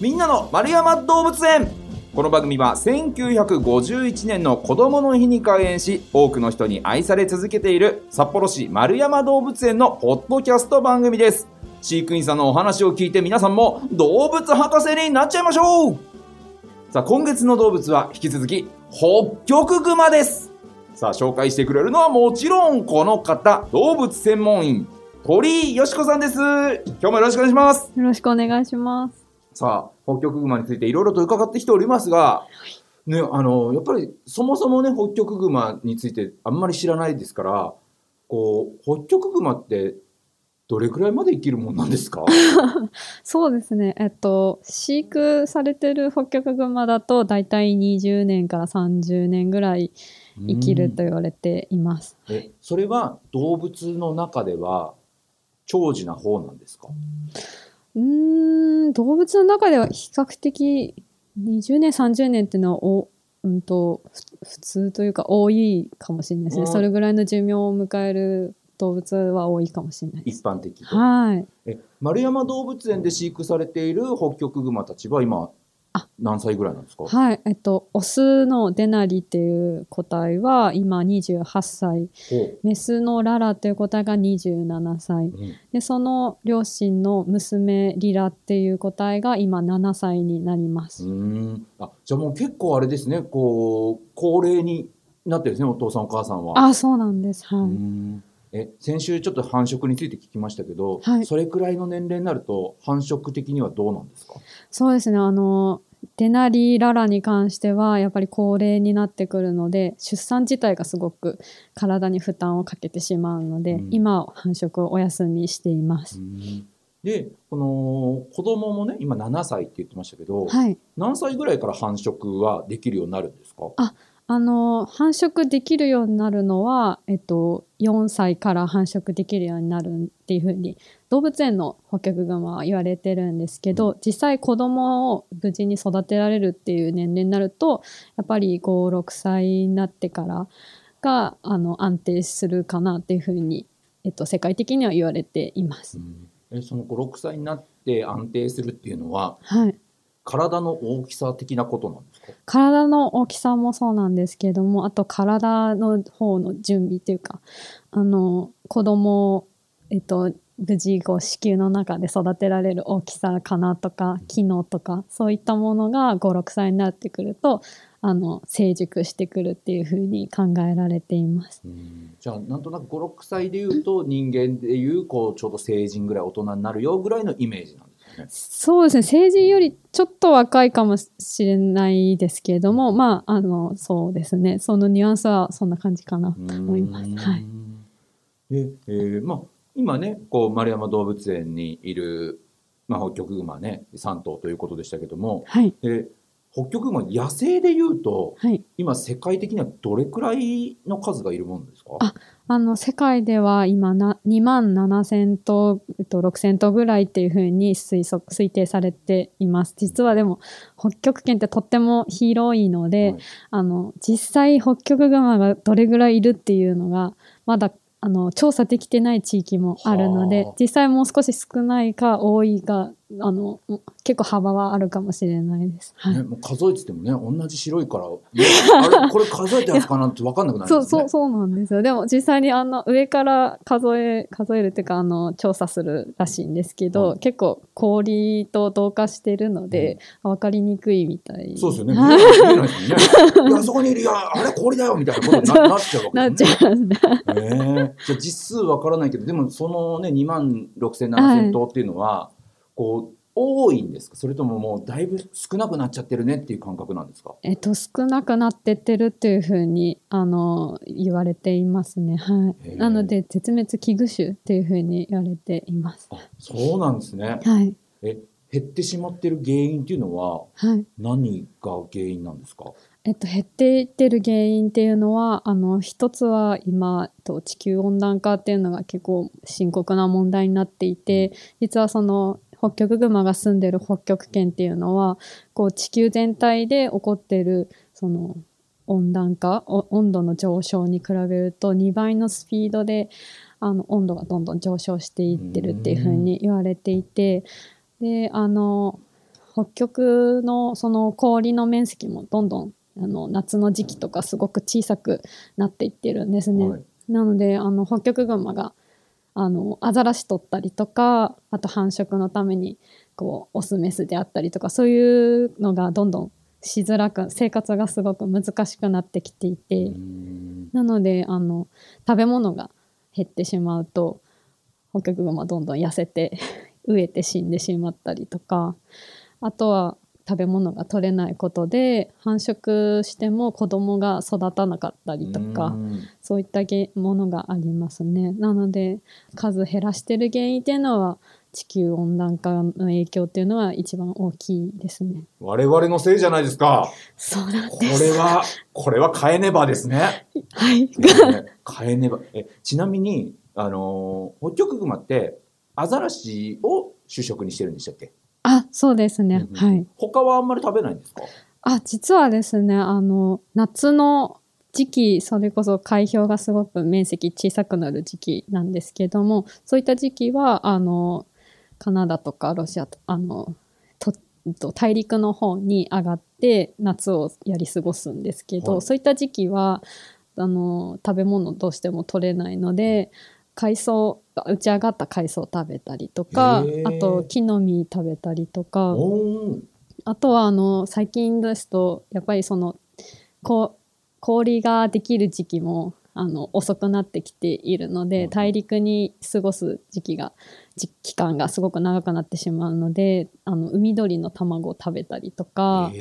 みんなの丸山動物園。この番組は1951年の子供の日に開園し多くの人に愛され続けている札幌市丸山動物園のポッドキャスト番組です。飼育員さんのお話を聞いて皆さんも動物博士になっちゃいましょう。さあ今月の動物は引き続き北極熊です。さあ紹介してくれるのはもちろんこの方動物専門員鳥居よしこさんです。今日もよろしくお願いします。よろしくお願いします。さあ、北極熊についていろいろと伺ってきておりますが、ね、あの、やっぱりそもそもね、北極熊についてあんまり知らないですから、こう、北極熊ってどれくらいまで生きるもんなんですか？そうですね。えっと、飼育されてる北極熊だと、だいたい20年から30年ぐらい生きると言われています。うんえ、それは動物の中では長寿な方なんですか？うーん、動物の中では比較的20年、30年っていうのはお、うんと、ふ普通というか多いかもしれないですね。うんそれぐらいの寿命を迎える動物は多いかもしれない。一般的で。はい。え、丸山動物園で飼育されている北極熊たちは今あ、何歳ぐらいなんですか？はい。えっと、オスのデナリっていう個体は今28歳。ほメスのララっていう個体が27歳。う。うん。でその両親の娘リラっていう個体が今7歳になります、うーん。あじゃあもう結構あれですね。こう高齢になってるんですねお父さんお母さんは。あそうなんです。はい、ん。え先週ちょっと繁殖について聞きましたけど、はい。それくらいの年齢になると繁殖的にはどうなんですか？そうですね。あのデナリララに関してはやっぱり高齢になってくるので出産自体がすごく体に負担をかけてしまうので、うん。今繁殖をお休みしています、でこの子供もね今7歳って言ってましたけど、はい。何歳ぐらいから繁殖はできるようになるんですか？ああの繁殖できるようになるのは、えっと、4歳から繁殖できるようになるっていうふうに動物園の北極熊は言われてるんですけど、実際子供を無事に育てられるっていう年齢になるとやっぱり56歳になってからがあの安定するかなっていうふうに、えっと、世界的には言われています。うん。えその56歳になって安定するっていうのははい体の大きさ的なことなんですか？体の大きさもそうなんですけれどもあと体の方の準備というかあの子供を、えっと、無事こう子宮の中で育てられる大きさかなとか機能とかそういったものが56歳になってくるとあの成熟してくるっていうふうに考えられています。うんじゃあなんとなく56歳でいうと人間でいうこうちょうど成人ぐらい大人になるよぐらいのイメージなん。そうですね。成人よりちょっと若いかもしれないですけれどもまああのそうですね。そのニュアンスはそんな感じかなと思います。はい。で、えーまあ、今ねこう丸山動物園にいる、まあ、北極熊ね3頭ということでしたけどもはい。で北極熊野生でいうとはい。今世界的にはどれくらいの数がいるものですか？ああの世界では今な2万7000頭、えっと、6000頭ぐらいっていうふうに推測推定されています。実はでも北極圏ってとっても広いので、はい。あの実際北極熊がどれぐらいいるっていうのがまだあの調査できてない地域もあるのではあ。実際もう少し少ないか多いかあの結構幅はあるかもしれないです。はいね、もう数えててもね同じ白いから、ねあれ これ数えたやつかなって分かんなくなりますね。そうそうそうなんですよでも実際にあの上から数え数えるっていうかあの調査するらしいんですけど、はい結構氷と同化してるので、分かりにくいみたいそうですよね。見えはないですよね。あそこにいる、いや、あれ氷だよみたいなことにな なっちゃうわけなっですちゃいますね。ね。えじゃあ実数わからないけど、でもそのね、2万6千7千頭っていうのは、こう、多いんですか？それとももうだいぶ少なくなっちゃってるねっていう感覚なんですか？えっと少なくなってってるっていうふうにあの言われていますね。はい。なので絶滅危惧種っていうふうに言われています。あ、そうなんですね。はいえ、減ってしまってる原因っていうのははい。何が原因なんですか？えっと、減っていってる原因っていうのはあの一つは今と地球温暖化っていうのが結構深刻な問題になっていて実はその北極熊が住んでる北極圏っていうのはこう地球全体で起こっているその温暖化お温度の上昇に比べると2倍のスピードであの温度がどんどん上昇していってるっていうふうに言われていてであの北極のその氷の面積もどんどんあの夏の時期とかすごく小さくなっていってるんですね。はいなのであの北極熊があのアザラシ取ったりとかあと繁殖のためにこうオスメスであったりとかそういうのがどんどんしづらく生活がすごく難しくなってきていて、うん。なのであの食べ物が減ってしまうと北極熊はどんどん痩せて 飢えて死んでしまったりとかあとは食べ物が取れないことで繁殖しても子供が育たなかったりとか。うんそういったげものがありますね。なので数減らしてる原因っていうのは地球温暖化の影響っていうのは一番大きいですね。我々のせいじゃないですか。そうなんこです。れは、これは変えねばですね。はい。ね変えねば。え、ちなみに、あのー北極熊って、アザラシを主食にしてるんでしたっけ？あ、そうですね。うんはい。他はあんまり食べないんですか？あ、実はですね、あの、夏の時期、それこそ海氷がすごく面積小さくなる時期なんですけども、そういった時期は、あの、カナダとかロシアと、あの、とと大陸の方に上がって夏をやり過ごすんですけど、はいそういった時期はあの食べ物どうしても取れないので海藻打ち上がった海藻を食べたりとかあと木の実食べたりとかあとはあの最近ですとやっぱりそのこう氷ができる時期もあの遅くなってきているのうん。で大陸に過ごす時期がじ期間がすごく長くなってしまうのであの海鳥の卵を食べたりとか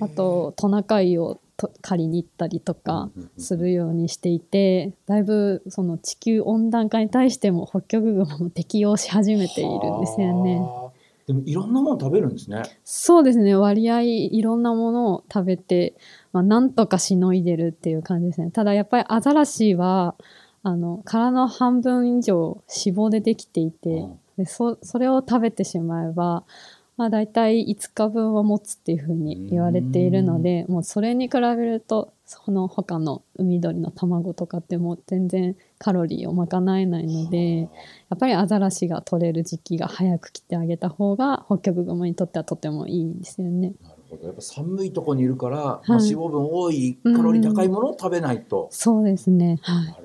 あとトナカイをと借りに行ったりとかするようにしていてだいぶその地球温暖化に対しても北極熊も適応し始めているんですよね。はあ。でもいろんなもの食べるんですね。そうですね。割合いろんなものを食べて、まあ、なんとかしのいでるっていう感じですね。ただやっぱりアザラシはあの殻の半分以上脂肪でできていて、うん。でそそれを食べてしまえば、まあ、大体5日分は持つっていうふうに言われているのでもうそれに比べるとその他の海鳥の卵とかってもう全然カロリーを賄えないので。やっぱりアザラシが取れる時期が早く来てあげた方が北極熊にとってはとてもいいんですよね。なるほど。やっぱ寒いとこにいるから、いまあ、脂肪分多いカロリー高いものを食べないと。そうですね。はい。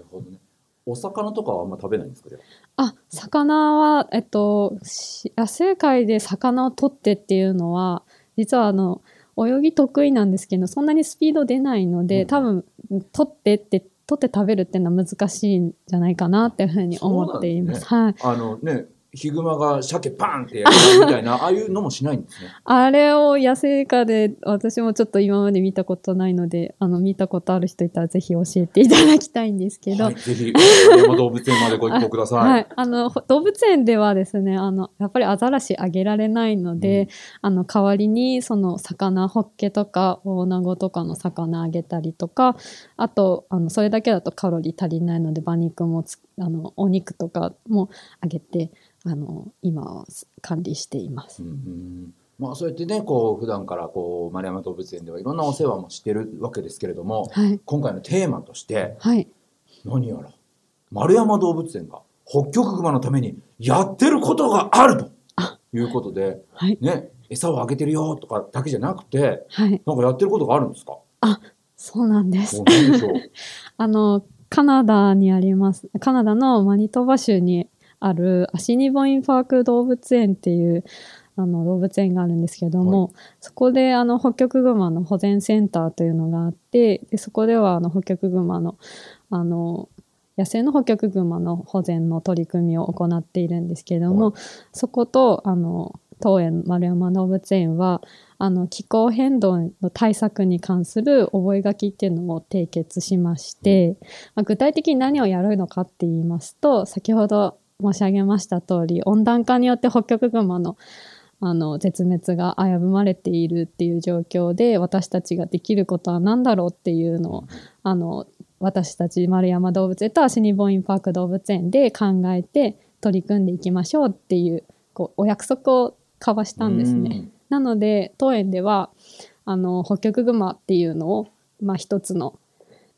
お魚とかはあんま食べないんですか？あ、魚はえっとし野生界で魚を取ってっていうのは実はあの泳ぎ得意なんですけどそんなにスピード出ないので、うん多分取ってって取って食べるっていうのは難しいんじゃないかなっていうふうに思っています。はい。あのね、ヒグマが鮭パンってやるみたいな、ああいうのもしないんですね。あれを野生下で私もちょっと今まで見たことないのであの見たことある人いたらぜひ教えていただきたいんですけど、はい、ぜひ、山動物園までご一報ください。はい、あのほ動物園ではですねあのやっぱりアザラシあげられないので、うんあの代わりにその魚ホッケとかオオナゴとかの魚あげたりとかあとあのそれだけだとカロリー足りないので馬肉もつあのお肉とかもあげてあの今は管理しています。うんうん。まあ、そうやってね、こう、普段から、こう、丸山動物園ではいろんなお世話もしてるわけですけれども、はい、今回のテーマとして、はい。何やら、丸山動物園が北極熊のためにやってることがあるということで、はい。ね、餌をあげてるよとかだけじゃなくて、はい、なんかやってることがあるんですか？そうなんです。で あの、カナダにあります、カナダのマニトバ州にあるアシニボインパーク動物園っていうあの動物園があるんですけども、そこであの北極熊の保全センターというのがあって、でそこではあの北極熊のあの野生の北極熊の保全の取り組みを行っているんですけれども、はそことあの当園丸山動物園はあの気候変動の対策に関する覚書っていうのを締結しまして、まあ、具体的に何をやるのかって言いますと先ほど申し上げました通り温暖化によって北極熊のあの絶滅が危ぶまれているっていう状況で私たちができることは何だろうっていうのをあの私たち丸山動物園とアシニボインパーク動物園で考えて取り組んでいきましょうっていうこうお約束を交わしたんですね。なので当園ではあの北極熊っていうのを、まあ、一つの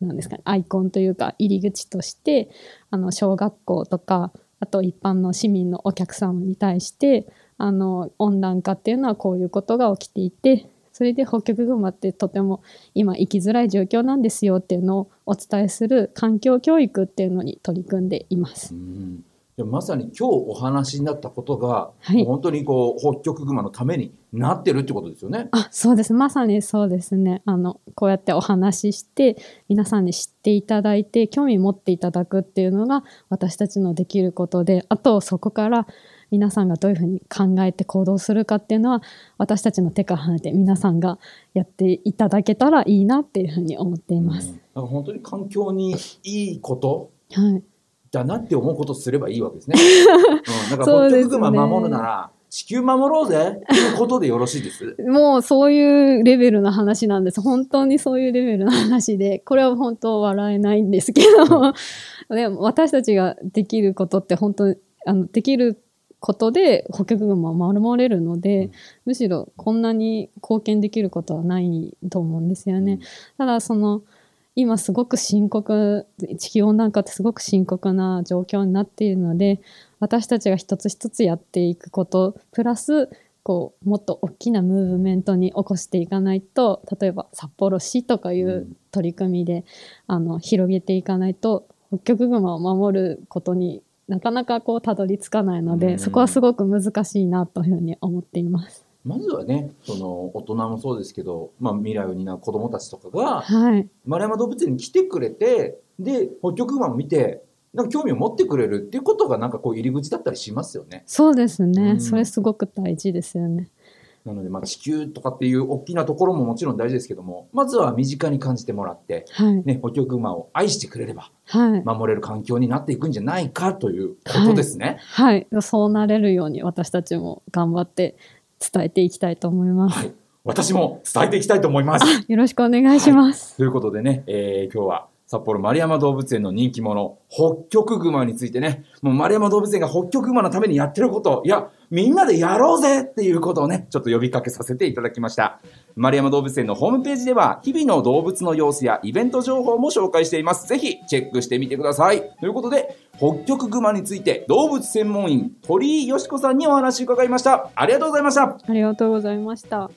なんですかねアイコンというか入り口としてあの小学校とかあと一般の市民のお客様に対してあの温暖化っていうのはこういうことが起きていてそれでホッキョクグマってとても今生きづらい状況なんですよっていうのをお伝えする環境教育っていうのに取り組んでいます。うんでもまさに今日お話になったことが、はい。本当にこう北極熊のためになってるってことですよね。あそうです。まさにそうですね。あのこうやってお話しして皆さんに知っていただいて興味持っていただくっていうのが私たちのできることであとそこから皆さんがどういうふうに考えて行動するかっていうのは私たちの手から離れて皆さんがやっていただけたらいいなっていうふうに思っています。うん。本当に環境にいいことはいだなって思うことをすればいいわけですね。うん、なんか北そうですね極熊守るなら地球守ろうぜっていうことでよろしいです。もうそういうレベルの話なんです。本当にそういうレベルの話で、これは本当笑えないんですけど、でも私たちができることって本当に、あの、できることで北極熊を守れるので、うんむしろこんなに貢献できることはないと思うんですよね。ただその今すごく深刻地球温暖化ってすごく深刻な状況になっているので私たちが一つ一つやっていくことプラスこうもっと大きなムーブメントに起こしていかないと例えば札幌市とかいううん取り組みで、あの広げていかないと北極熊を守ることになかなかこうたどり着かないので、うんそこはすごく難しいなというふうに思っています。まずはね、その大人もそうですけど、まあ、未来を担う子供たちとかがはい、丸山動物園に来てくれてで北極熊を見てなんか興味を持ってくれるっていうことがなんかこう入り口だったりしますよね。そうですね、うん。それすごく大事ですよね。なのでまあ地球とかっていう大きなところももちろん大事ですけどもまずは身近に感じてもらって、はい、ね、北極熊を愛してくれればはい、守れる環境になっていくんじゃないかということですね。はい、そうなれるように私たちも頑張って伝えていきたいと思います。はい、私も伝えていきたいと思います。よろしくお願いします。ということでね、えー今日は札幌丸山動物園の人気者、北極熊についてね、もう丸山動物園が北極熊のためにやってること、いや、みんなでやろうぜっていうことをね、ちょっと呼びかけさせていただきました。丸山動物園のホームページでは、日々の動物の様子やイベント情報も紹介しています。ぜひ、チェックしてみてください。ということで、北極熊について、動物専門員、鳥居よしこさんにお話を伺いました。ありがとうございました。ありがとうございました。